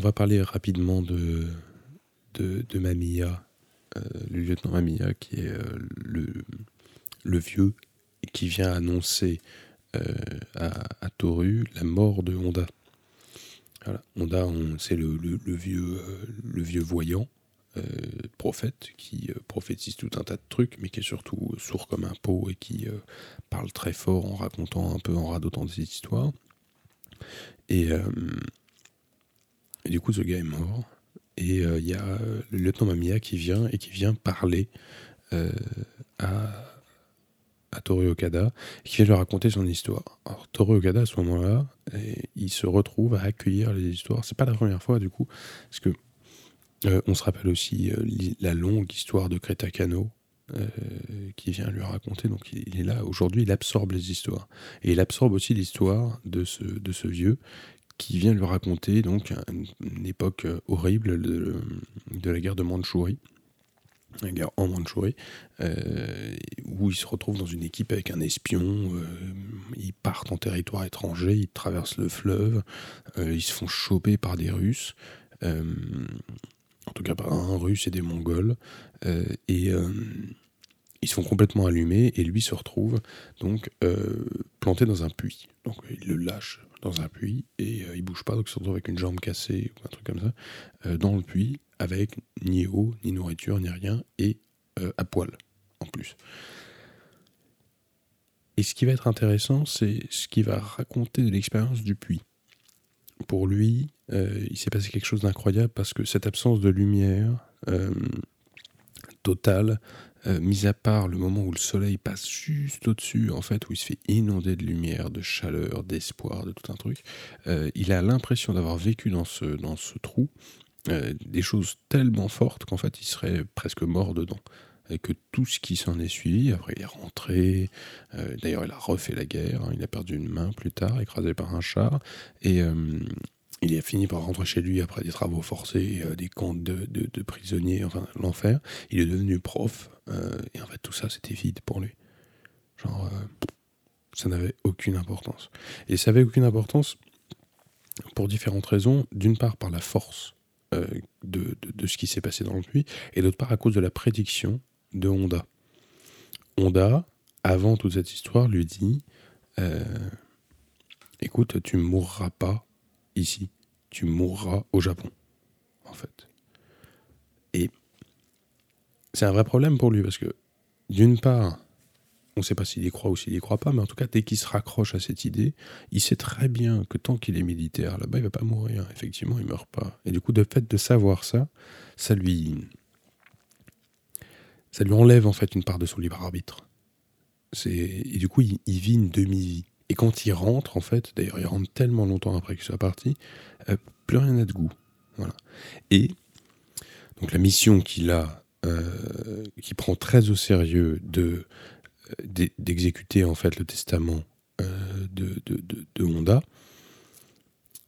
on va parler rapidement de, de, Mamiya, euh, le lieutenant Mamiya, qui est le, le vieux qui vient annoncer à, à, Toru la mort de Honda. Honda, c'est le, le, vieux, le vieux voyant euh, prophète qui euh, prophétise tout un tas de trucs, mais qui est surtout sourd comme un pot et qui euh, parle très fort en racontant un peu, en radotant des histoires. Et, du coup, ce gars est mort. Et il y a le lieutenant qui vient et qui vient parler à, à Toru Okada, qui vient lui raconter son histoire. Alors Toru Okada, à ce moment-là, il se retrouve à accueillir les histoires. C'est pas la première fois, du coup, parce que euh, on se rappelle aussi euh, la longue histoire de Creta euh, qui vient lui raconter. Donc il, est là, aujourd'hui, il absorbe les histoires. Et il absorbe aussi l'histoire de ce, de ce vieux qui vient lui raconter donc une, époque horrible de, la guerre de Mandchourie, la guerre en Mandchourie, où il se retrouve dans une équipe avec un espion, ils partent en territoire étranger, ils traversent le fleuve, ils se font choper par des Russes en tout cas pas un russe et des mongols, euh, et euh, ils sont complètement allumés, et lui se retrouve donc euh, planté dans un puits. Donc il le lâche dans un puits, et il bouge pas, donc il se retrouve avec une jambe cassée, ou un truc comme ça, dans le puits, avec ni eau, ni nourriture, ni rien, et à poil, en plus. Et ce qui va être intéressant, c'est ce qui va raconter de l'expérience du puits. Pour lui, euh, il s'est passé quelque chose d'incroyable parce que cette absence de lumière euh, totale, euh, mis à part le moment où le soleil passe juste au-dessus, en fait, où il se fait inonder de lumière, de chaleur, d'espoir, de tout un truc, il a l'impression d'avoir vécu dans ce, dans ce trou des choses tellement fortes qu'en fait, il serait presque mort dedans. Et que tout ce qui s'en est suivi, après il est rentré, d'ailleurs il a refait la guerre, hein, il a perdu une main plus tard, écrasé par un char, et, il a fini par rentrer chez lui après des travaux forcés, euh, des camps de, prisonniers, enfin l'enfer. Il est devenu prof, euh, et en fait tout ça c'était vide pour lui. Genre, euh, ça n'avait aucune importance. Et ça n'avait aucune importance pour différentes raisons. D'une part par la force de, de, ce qui s'est passé dans le puits, et d'autre part à cause de la prédiction de Honda. Honda, avant toute cette histoire, lui dit Écoute, tu ne mourras pas ici, tu mourras au Japon, en fait. Et c'est un vrai problème pour lui, parce que d'une part, on ne sait pas s'il y croit ou s'il y croit pas, mais en tout cas, dès qu'il se raccroche à cette idée, il sait très bien que tant qu'il est militaire là-bas, il va pas mourir. Effectivement, il meurt pas. Et du coup, de fait de savoir ça, ça lui, ça lui enlève en fait une part de son libre arbitre. Et du coup, il vit une demi-vie. Et quand il rentre, en fait, d'ailleurs, il rentre tellement longtemps après qu'il soit parti, euh, plus rien n'a de goût. Voilà. Et donc la mission qu'il a, euh, qui prend très au sérieux de euh, d'exécuter en fait le testament de, de, de, Honda,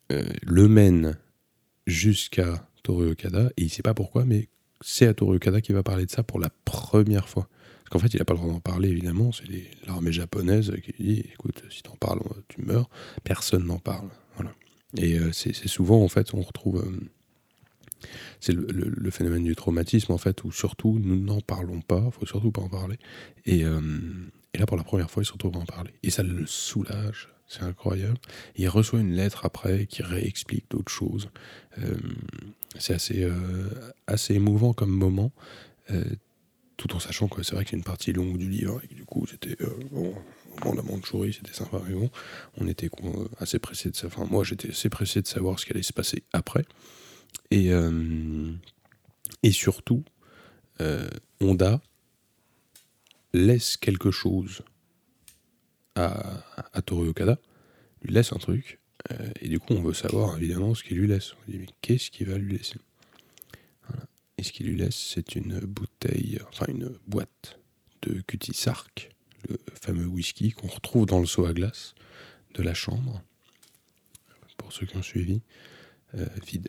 le mène jusqu'à Toru Okada, et il ne sait pas pourquoi, mais c'est à Toru Okada qui va parler de ça pour la première fois. En fait, il n'a pas le droit d'en parler, évidemment. C'est l'armée japonaise qui dit écoute, si t'en parles, tu meurs. Personne n'en parle. Voilà. Et euh, c'est souvent, en fait, on retrouve. Euh, c'est le, phénomène du traumatisme, en fait, où surtout, nous n'en parlons pas. Il faut surtout pas en parler. Et, euh, et, là, pour la première fois, il se retrouve à en parler. Et ça le soulage. C'est incroyable. il reçoit une lettre après qui réexplique d'autres choses. c'est assez, assez émouvant comme moment tout en sachant que c'est vrai que c'est une partie longue du livre et que du coup c'était euh, bon, moment de la Mandchourie c'était sympa mais bon on était euh, assez pressé de savoir moi j'étais assez pressé de savoir ce qui allait se passer après. Et euh, surtout Honda laisse quelque chose à, à Toru Okada lui laisse un truc et du coup on veut savoir évidemment ce qu'il lui laisse. On dit mais qu'est-ce qu'il va lui laisser? C'est une bouteille, enfin une boîte de Cutie Sark, le fameux whisky qu'on retrouve dans le seau à glace de la chambre, pour ceux qui ont suivi, euh, vide.